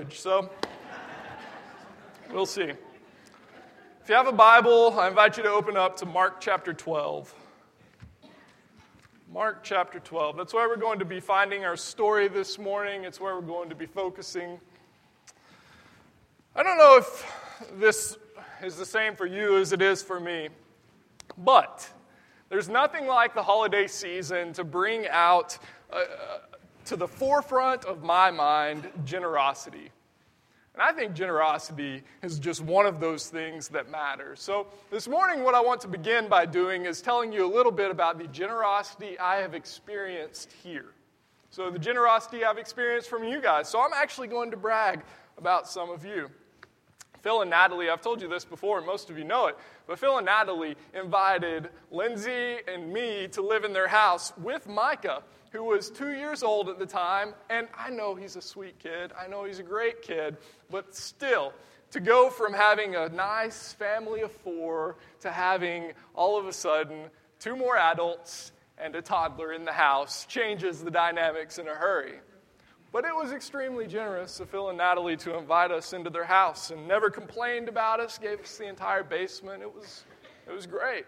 language, so we'll see. If you have a Bible, I invite you to open up to Mark chapter 12. Mark chapter 12. That's where we're going to be finding our story this morning. It's where we're going to be focusing. I don't know if this is the same for you as it is for me, but there's nothing like the holiday season to bring out to the forefront of my mind generosity. And I think generosity is just one of those things that matter. So, this morning, what I want to begin by doing is telling you a little bit about the generosity I have experienced here. So, the generosity I've experienced from you guys. So, I'm actually going to brag about some of you. Phil and Natalie, I've told you this before, and most of you know it, but Phil and Natalie invited Lindsay and me to live in their house with Micah who was two years old at the time, and I know he's a sweet kid, I know he's a great kid, but still, to go from having a nice family of four to having all of a sudden two more adults and a toddler in the house changes the dynamics in a hurry. But it was extremely generous of Phil and Natalie to invite us into their house and never complained about us, gave us the entire basement. It was, it was great.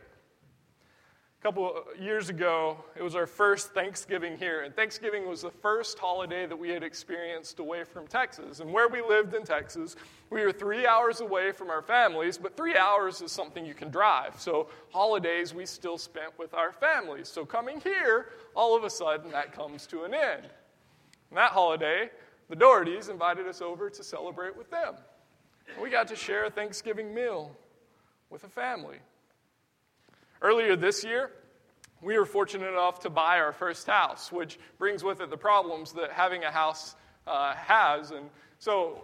A couple years ago, it was our first Thanksgiving here, and Thanksgiving was the first holiday that we had experienced away from Texas. And where we lived in Texas, we were three hours away from our families, but three hours is something you can drive. So, holidays we still spent with our families. So, coming here, all of a sudden, that comes to an end. And that holiday, the Dohertys invited us over to celebrate with them. We got to share a Thanksgiving meal with a family. Earlier this year, we were fortunate enough to buy our first house, which brings with it the problems that having a house uh, has. And so,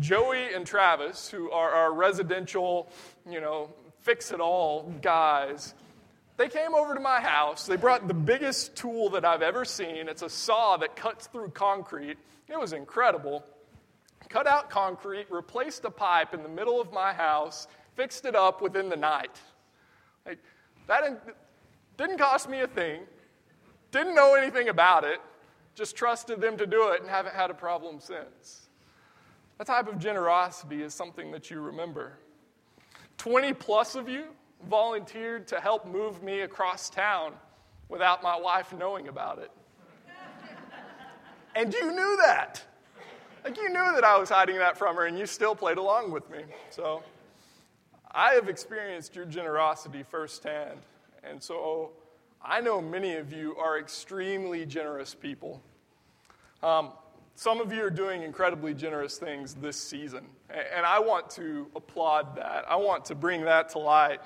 Joey and Travis, who are our residential, you know, fix it all guys, they came over to my house. They brought the biggest tool that I've ever seen. It's a saw that cuts through concrete. It was incredible. Cut out concrete, replaced a pipe in the middle of my house, fixed it up within the night. Like, that didn't cost me a thing, didn't know anything about it, just trusted them to do it and haven't had a problem since. That type of generosity is something that you remember. 20 plus of you volunteered to help move me across town without my wife knowing about it. and you knew that. Like, you knew that I was hiding that from her, and you still played along with me. So, I have experienced your generosity firsthand. And so I know many of you are extremely generous people. Um, some of you are doing incredibly generous things this season. And I want to applaud that. I want to bring that to light.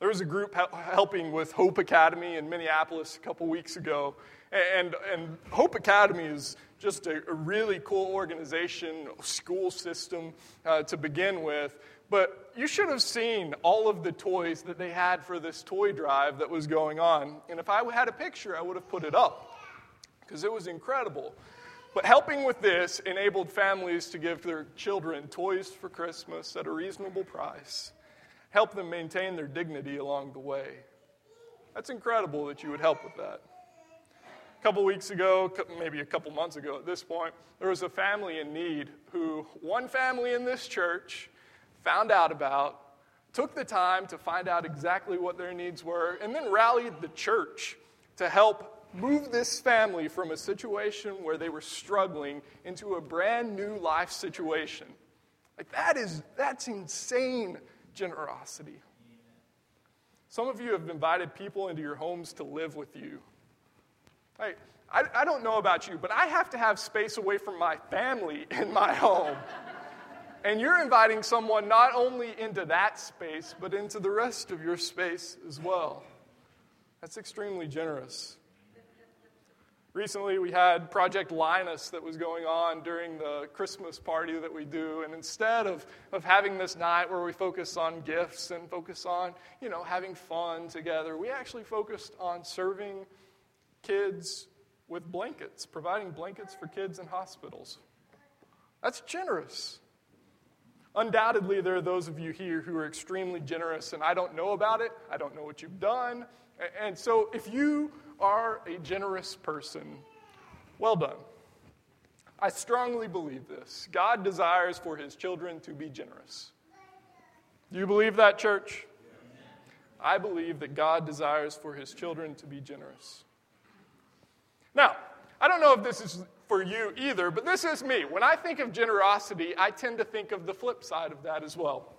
There was a group helping with Hope Academy in Minneapolis a couple weeks ago. And, and Hope Academy is just a, a really cool organization, school system uh, to begin with. But you should have seen all of the toys that they had for this toy drive that was going on. And if I had a picture, I would have put it up because it was incredible. But helping with this enabled families to give their children toys for Christmas at a reasonable price, help them maintain their dignity along the way. That's incredible that you would help with that. A couple weeks ago, maybe a couple months ago at this point, there was a family in need who, one family in this church, found out about, took the time to find out exactly what their needs were, and then rallied the church to help move this family from a situation where they were struggling into a brand new life situation. Like that is that's insane generosity. Some of you have invited people into your homes to live with you. Like, I, I don't know about you, but I have to have space away from my family in my home. And you're inviting someone not only into that space, but into the rest of your space as well. That's extremely generous. Recently, we had Project Linus that was going on during the Christmas party that we do. And instead of, of having this night where we focus on gifts and focus on, you know, having fun together, we actually focused on serving kids with blankets, providing blankets for kids in hospitals. That's generous. Undoubtedly, there are those of you here who are extremely generous, and I don't know about it. I don't know what you've done. And so, if you are a generous person, well done. I strongly believe this. God desires for his children to be generous. Do you believe that, church? I believe that God desires for his children to be generous. Now, I don't know if this is for you either, but this is me. When I think of generosity, I tend to think of the flip side of that as well.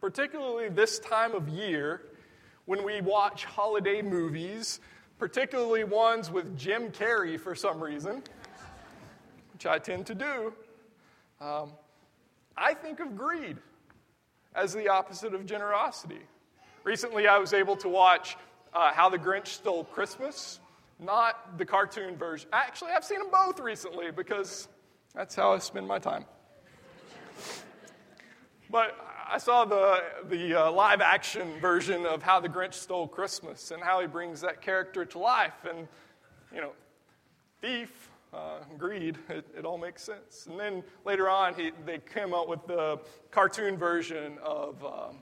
Particularly this time of year when we watch holiday movies, particularly ones with Jim Carrey for some reason which I tend to do, um, I think of greed as the opposite of generosity. Recently, I was able to watch uh, How the Grinch Stole Christmas, not the cartoon version. Actually, I've seen them both recently because that's how I spend my time. But I saw the, the uh, live action version of How the Grinch Stole Christmas and how he brings that character to life. And, you know, thief, uh, greed, it, it, all makes sense. And then later on, he, they came out with the cartoon version of, um,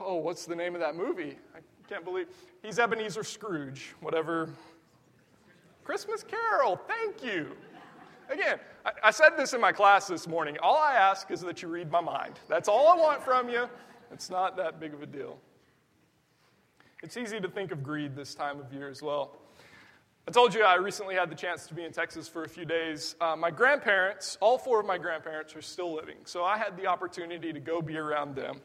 oh, what's the name of that movie? I can't believe. He's Ebenezer Scrooge, whatever. Christmas Carol, thank you. Again, I, I said this in my class this morning. All I ask is that you read my mind. That's all I want from you. It's not that big of a deal. It's easy to think of greed this time of year as well. I told you I recently had the chance to be in Texas for a few days. Uh, my grandparents, all four of my grandparents, are still living, so I had the opportunity to go be around them.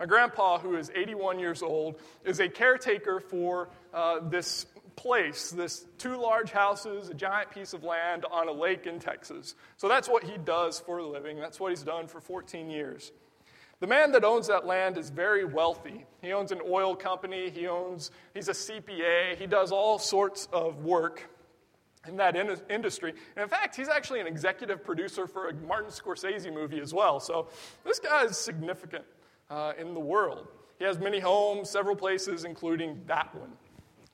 My grandpa, who is 81 years old, is a caretaker for uh, this place, this two large houses, a giant piece of land on a lake in Texas. So that's what he does for a living. That's what he's done for 14 years. The man that owns that land is very wealthy. He owns an oil company, he owns, he's a CPA, he does all sorts of work in that in- industry. And in fact, he's actually an executive producer for a Martin Scorsese movie as well. So this guy is significant uh, in the world. He has many homes, several places, including that one.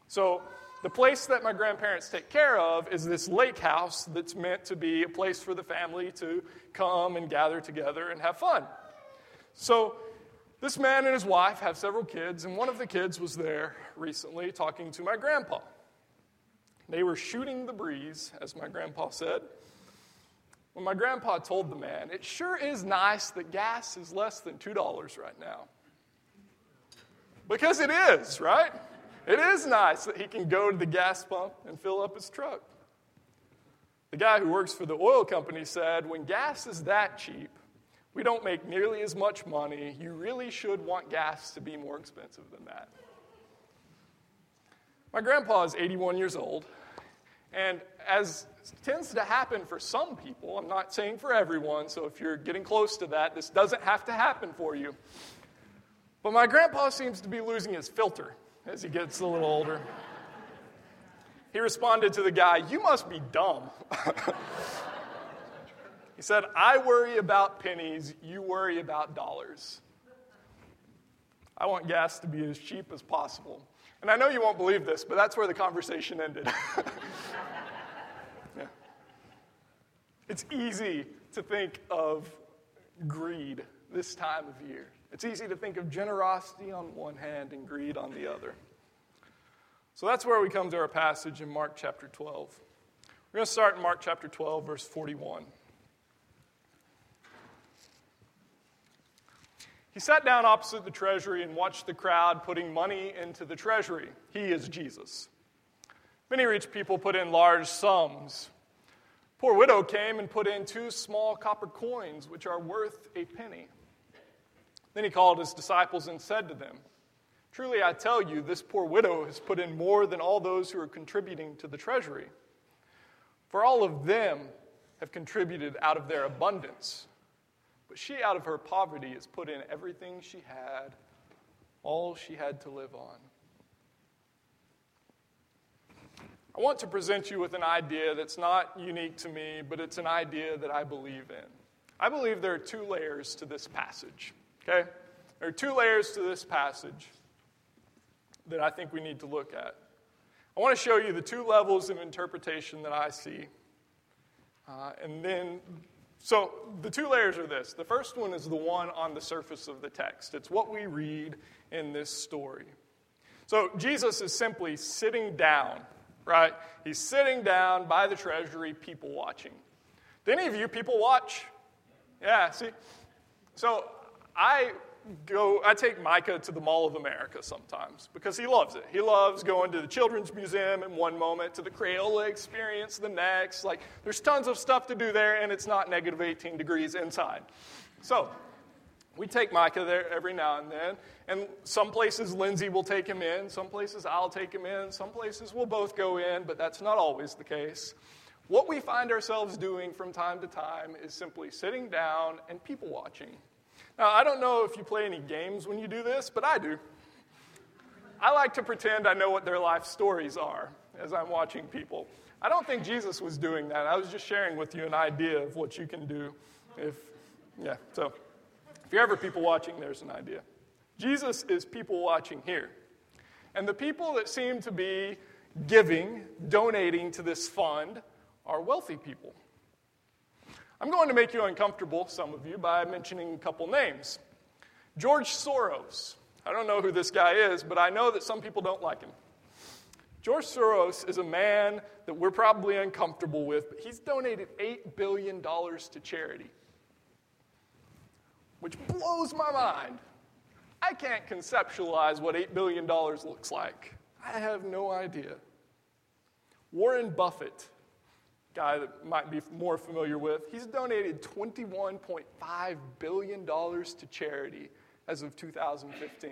So the place that my grandparents take care of is this lake house that's meant to be a place for the family to come and gather together and have fun. So, this man and his wife have several kids, and one of the kids was there recently talking to my grandpa. They were shooting the breeze, as my grandpa said. When my grandpa told the man, It sure is nice that gas is less than $2 right now. Because it is, right? It is nice that he can go to the gas pump and fill up his truck. The guy who works for the oil company said, When gas is that cheap, we don't make nearly as much money. You really should want gas to be more expensive than that. My grandpa is 81 years old, and as tends to happen for some people, I'm not saying for everyone, so if you're getting close to that, this doesn't have to happen for you. But my grandpa seems to be losing his filter as he gets a little older. He responded to the guy, You must be dumb. He said, I worry about pennies, you worry about dollars. I want gas to be as cheap as possible. And I know you won't believe this, but that's where the conversation ended. yeah. It's easy to think of greed this time of year. It's easy to think of generosity on one hand and greed on the other. So that's where we come to our passage in Mark chapter 12. We're going to start in Mark chapter 12, verse 41. He sat down opposite the treasury and watched the crowd putting money into the treasury. He is Jesus. Many rich people put in large sums. Poor widow came and put in two small copper coins, which are worth a penny. Then he called his disciples and said to them, Truly I tell you, this poor widow has put in more than all those who are contributing to the treasury. For all of them have contributed out of their abundance but she, out of her poverty, has put in everything she had, all she had to live on. I want to present you with an idea that's not unique to me, but it's an idea that I believe in. I believe there are two layers to this passage, okay? There are two layers to this passage that I think we need to look at. I want to show you the two levels of interpretation that I see. Uh, and then so the two layers are this. The first one is the one on the surface of the text, it's what we read in this story. So Jesus is simply sitting down right? He's sitting down by the treasury, people watching. Do any of you people watch? Yeah, see? So I go, I take Micah to the Mall of America sometimes because he loves it. He loves going to the Children's Museum in one moment, to the Crayola Experience the next. Like, there's tons of stuff to do there, and it's not negative 18 degrees inside. So, we take Micah there every now and then, and some places Lindsay will take him in, some places I'll take him in, some places we'll both go in, but that's not always the case. What we find ourselves doing from time to time is simply sitting down and people watching. Now, I don't know if you play any games when you do this, but I do. I like to pretend I know what their life stories are as I'm watching people. I don't think Jesus was doing that. I was just sharing with you an idea of what you can do if, yeah, so if you're ever people watching, there's an idea. Jesus is people watching here. And the people that seem to be giving, donating to this fund, are wealthy people. I'm going to make you uncomfortable, some of you, by mentioning a couple names. George Soros. I don't know who this guy is, but I know that some people don't like him. George Soros is a man that we're probably uncomfortable with, but he's donated $8 billion to charity, which blows my mind. I can't conceptualize what $8 billion looks like. I have no idea. Warren Buffett guy that might be more familiar with, he's donated $21.5 billion to charity as of 2015.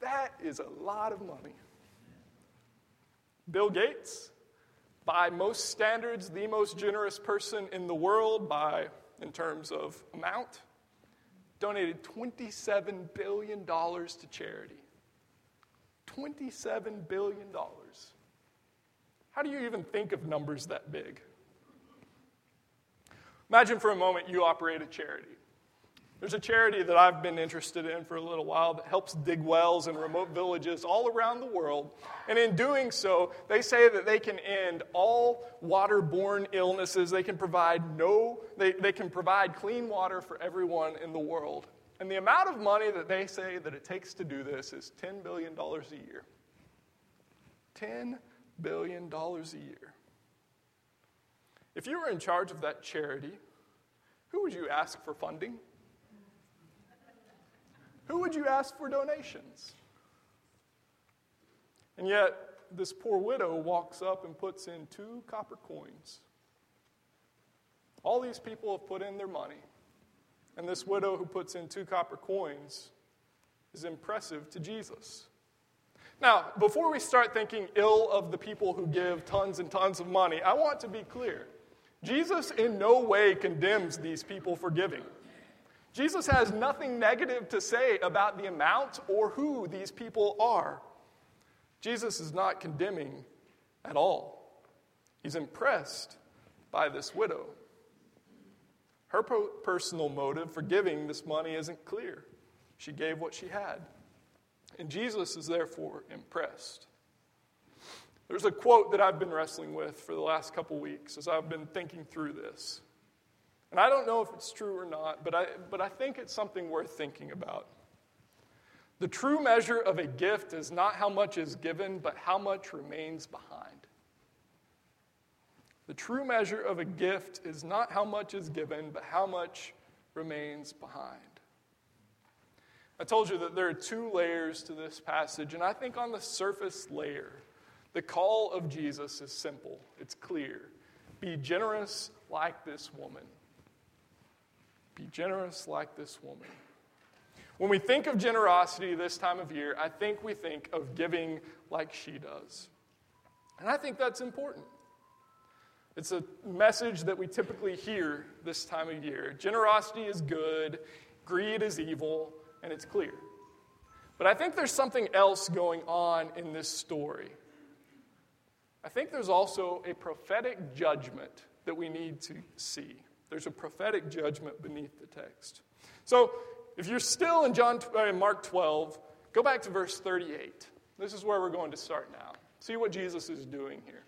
That is a lot of money. Bill Gates, by most standards, the most generous person in the world by in terms of amount, donated $27 billion to charity. $27 billion. How do you even think of numbers that big? Imagine for a moment you operate a charity. There's a charity that I've been interested in for a little while that helps dig wells in remote villages all around the world. And in doing so, they say that they can end all waterborne illnesses. They can provide no they, they can provide clean water for everyone in the world. And the amount of money that they say that it takes to do this is $10 billion a year. $10 billion a year. If you were in charge of that charity, who would you ask for funding? Who would you ask for donations? And yet, this poor widow walks up and puts in two copper coins. All these people have put in their money. And this widow who puts in two copper coins is impressive to Jesus. Now, before we start thinking ill of the people who give tons and tons of money, I want to be clear. Jesus in no way condemns these people for giving. Jesus has nothing negative to say about the amount or who these people are. Jesus is not condemning at all. He's impressed by this widow. Her personal motive for giving this money isn't clear. She gave what she had. And Jesus is therefore impressed. There's a quote that I've been wrestling with for the last couple weeks as I've been thinking through this. And I don't know if it's true or not, but I, but I think it's something worth thinking about. The true measure of a gift is not how much is given, but how much remains behind. The true measure of a gift is not how much is given, but how much remains behind. I told you that there are two layers to this passage, and I think on the surface layer, the call of Jesus is simple, it's clear. Be generous like this woman. Be generous like this woman. When we think of generosity this time of year, I think we think of giving like she does. And I think that's important. It's a message that we typically hear this time of year. Generosity is good, greed is evil, and it's clear. But I think there's something else going on in this story. I think there's also a prophetic judgment that we need to see. There's a prophetic judgment beneath the text. So, if you're still in John uh, Mark 12, go back to verse 38. This is where we're going to start now. See what Jesus is doing here.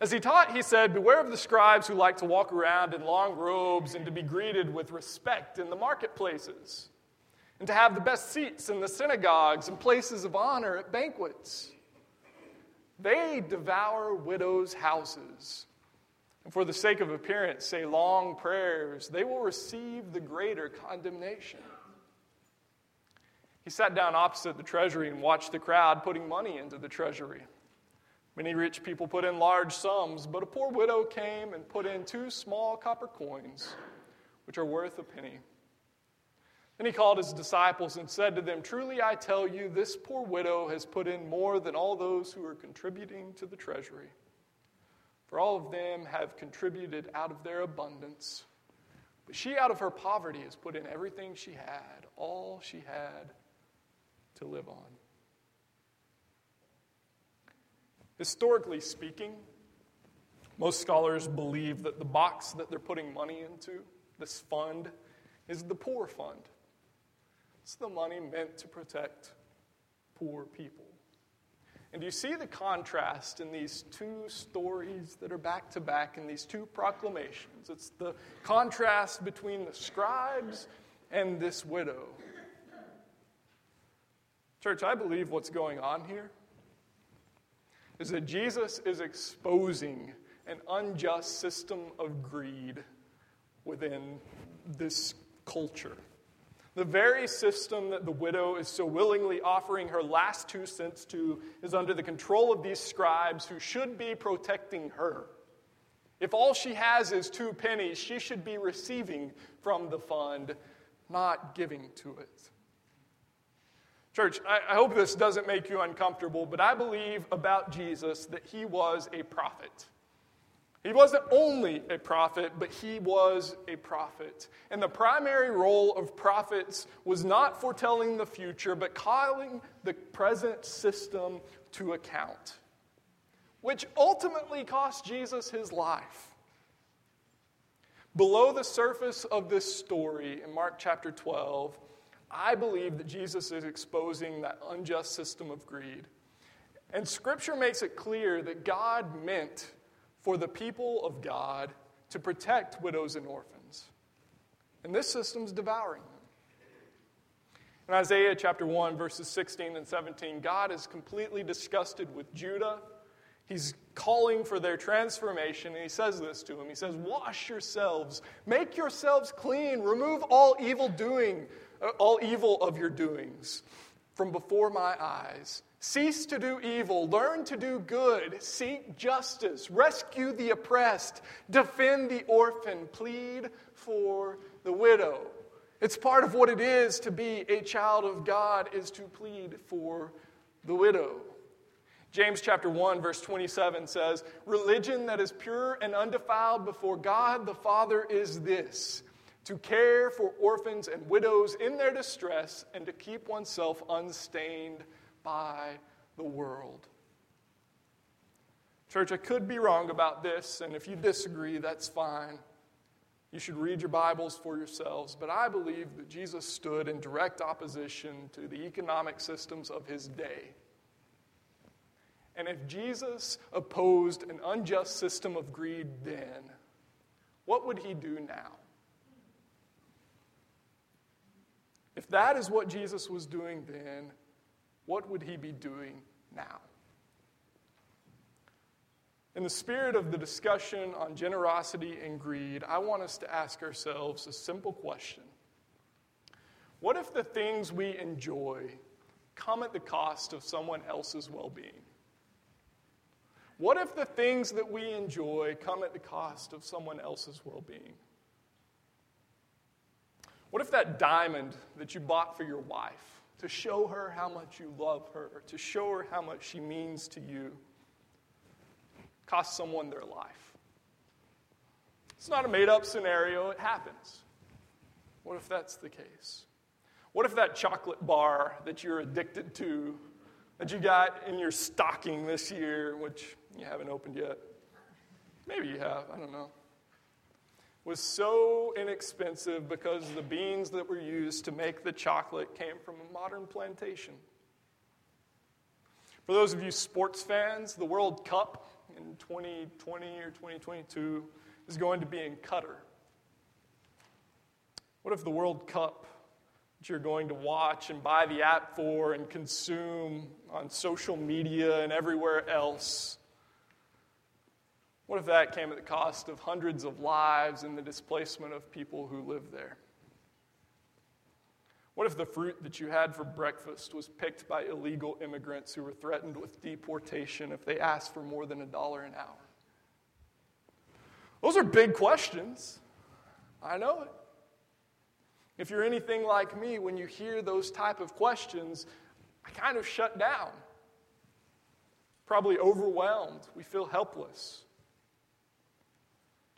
As he taught, he said, Beware of the scribes who like to walk around in long robes and to be greeted with respect in the marketplaces and to have the best seats in the synagogues and places of honor at banquets. They devour widows' houses. And for the sake of appearance, say long prayers. They will receive the greater condemnation. He sat down opposite the treasury and watched the crowd putting money into the treasury. Many rich people put in large sums, but a poor widow came and put in two small copper coins, which are worth a penny. Then he called his disciples and said to them, Truly I tell you, this poor widow has put in more than all those who are contributing to the treasury. For all of them have contributed out of their abundance. But she, out of her poverty, has put in everything she had, all she had to live on. Historically speaking, most scholars believe that the box that they're putting money into, this fund, is the poor fund. It's the money meant to protect poor people. And you see the contrast in these two stories that are back to back in these two proclamations? It's the contrast between the scribes and this widow. Church, I believe what's going on here is that Jesus is exposing an unjust system of greed within this culture. The very system that the widow is so willingly offering her last two cents to is under the control of these scribes who should be protecting her. If all she has is two pennies, she should be receiving from the fund, not giving to it. Church, I, hope this doesn't make you uncomfortable, but I believe about Jesus that he was a prophet. He wasn't only a prophet, but he was a prophet. And the primary role of prophets was not foretelling the future, but calling the present system to account, which ultimately cost Jesus his life. Below the surface of this story in Mark chapter 12, I believe that Jesus is exposing that unjust system of greed. And Scripture makes it clear that God meant for the people of God to protect widows and orphans. And this system's devouring them. In Isaiah chapter 1, verses 16 and 17, God is completely disgusted with Judah. He's calling for their transformation, and he says this to them. He says, Wash yourselves, make yourselves clean, remove all evil doing, all evil of your doings from before my eyes. Cease to do evil, learn to do good, seek justice, rescue the oppressed, defend the orphan, plead for the widow. It's part of what it is to be a child of God is to plead for the widow. James chapter 1 verse 27 says, "Religion that is pure and undefiled before God the Father is this: to care for orphans and widows in their distress and to keep oneself unstained by the world. Church, I could be wrong about this, and if you disagree, that's fine. You should read your Bibles for yourselves, but I believe that Jesus stood in direct opposition to the economic systems of his day. And if Jesus opposed an unjust system of greed then, what would he do now? If that is what Jesus was doing then, what would he be doing now? In the spirit of the discussion on generosity and greed, I want us to ask ourselves a simple question What if the things we enjoy come at the cost of someone else's well being? What if the things that we enjoy come at the cost of someone else's well being? What if that diamond that you bought for your wife to show her how much you love her, to show her how much she means to you, cost someone their life. It's not a made up scenario, it happens. What if that's the case? What if that chocolate bar that you're addicted to, that you got in your stocking this year, which you haven't opened yet? Maybe you have, I don't know was so inexpensive because the beans that were used to make the chocolate came from a modern plantation. For those of you sports fans, the World Cup in 2020 or 2022 is going to be in Qatar. What if the World Cup that you're going to watch and buy the app for and consume on social media and everywhere else? What if that came at the cost of hundreds of lives and the displacement of people who live there? What if the fruit that you had for breakfast was picked by illegal immigrants who were threatened with deportation if they asked for more than a dollar an hour? Those are big questions. I know it. If you're anything like me, when you hear those type of questions, I kind of shut down. Probably overwhelmed. We feel helpless.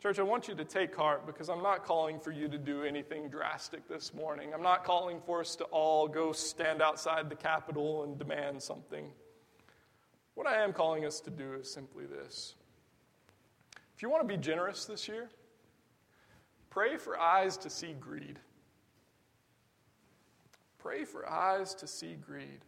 Church, I want you to take heart because I'm not calling for you to do anything drastic this morning. I'm not calling for us to all go stand outside the Capitol and demand something. What I am calling us to do is simply this. If you want to be generous this year, pray for eyes to see greed. Pray for eyes to see greed.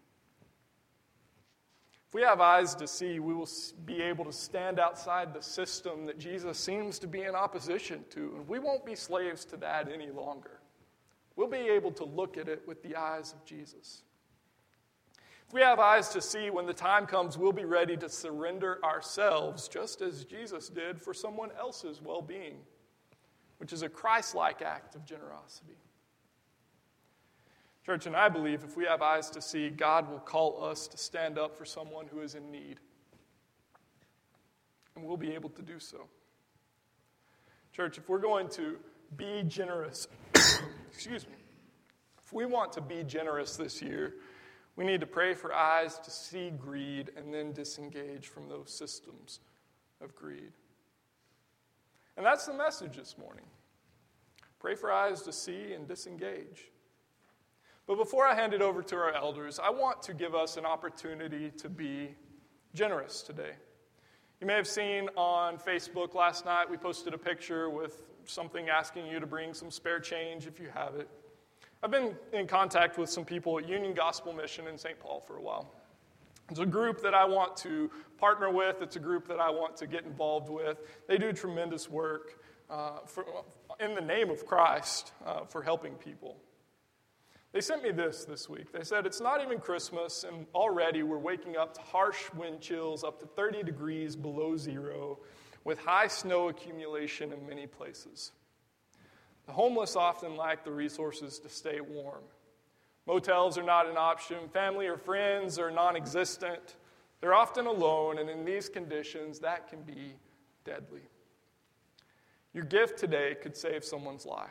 We have eyes to see, we will be able to stand outside the system that Jesus seems to be in opposition to, and we won't be slaves to that any longer. We'll be able to look at it with the eyes of Jesus. If we have eyes to see, when the time comes, we'll be ready to surrender ourselves, just as Jesus did for someone else's well being, which is a Christ like act of generosity. Church, and I believe if we have eyes to see, God will call us to stand up for someone who is in need. And we'll be able to do so. Church, if we're going to be generous, excuse me, if we want to be generous this year, we need to pray for eyes to see greed and then disengage from those systems of greed. And that's the message this morning. Pray for eyes to see and disengage. But before I hand it over to our elders, I want to give us an opportunity to be generous today. You may have seen on Facebook last night, we posted a picture with something asking you to bring some spare change if you have it. I've been in contact with some people at Union Gospel Mission in St. Paul for a while. It's a group that I want to partner with, it's a group that I want to get involved with. They do tremendous work uh, for, in the name of Christ uh, for helping people. They sent me this this week. They said, It's not even Christmas, and already we're waking up to harsh wind chills up to 30 degrees below zero with high snow accumulation in many places. The homeless often lack the resources to stay warm. Motels are not an option, family or friends are non existent. They're often alone, and in these conditions, that can be deadly. Your gift today could save someone's life.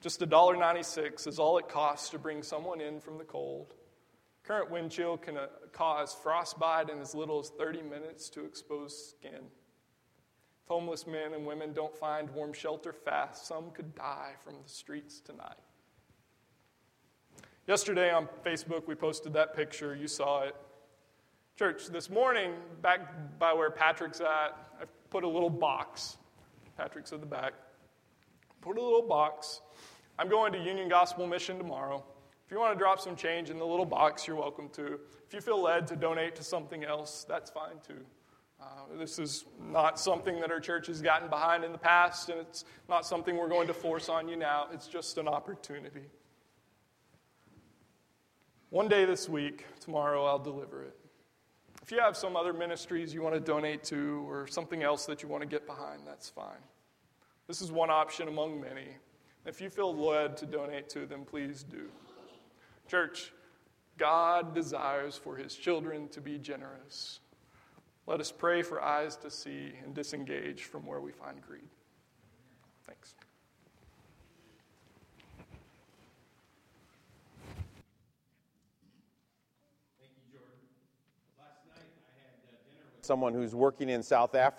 Just $1.96 is all it costs to bring someone in from the cold. Current wind chill can uh, cause frostbite in as little as 30 minutes to exposed skin. If homeless men and women don't find warm shelter fast, some could die from the streets tonight. Yesterday on Facebook, we posted that picture. You saw it. Church, this morning, back by where Patrick's at, I put a little box. Patrick's at the back. Put a little box I'm going to Union Gospel Mission tomorrow. If you want to drop some change in the little box, you're welcome to. If you feel led to donate to something else, that's fine too. Uh, this is not something that our church has gotten behind in the past, and it's not something we're going to force on you now. It's just an opportunity. One day this week, tomorrow, I'll deliver it. If you have some other ministries you want to donate to or something else that you want to get behind, that's fine. This is one option among many. If you feel led to donate to them, please do. Church, God desires for his children to be generous. Let us pray for eyes to see and disengage from where we find greed. Thanks. Uh, someone who's working in South Africa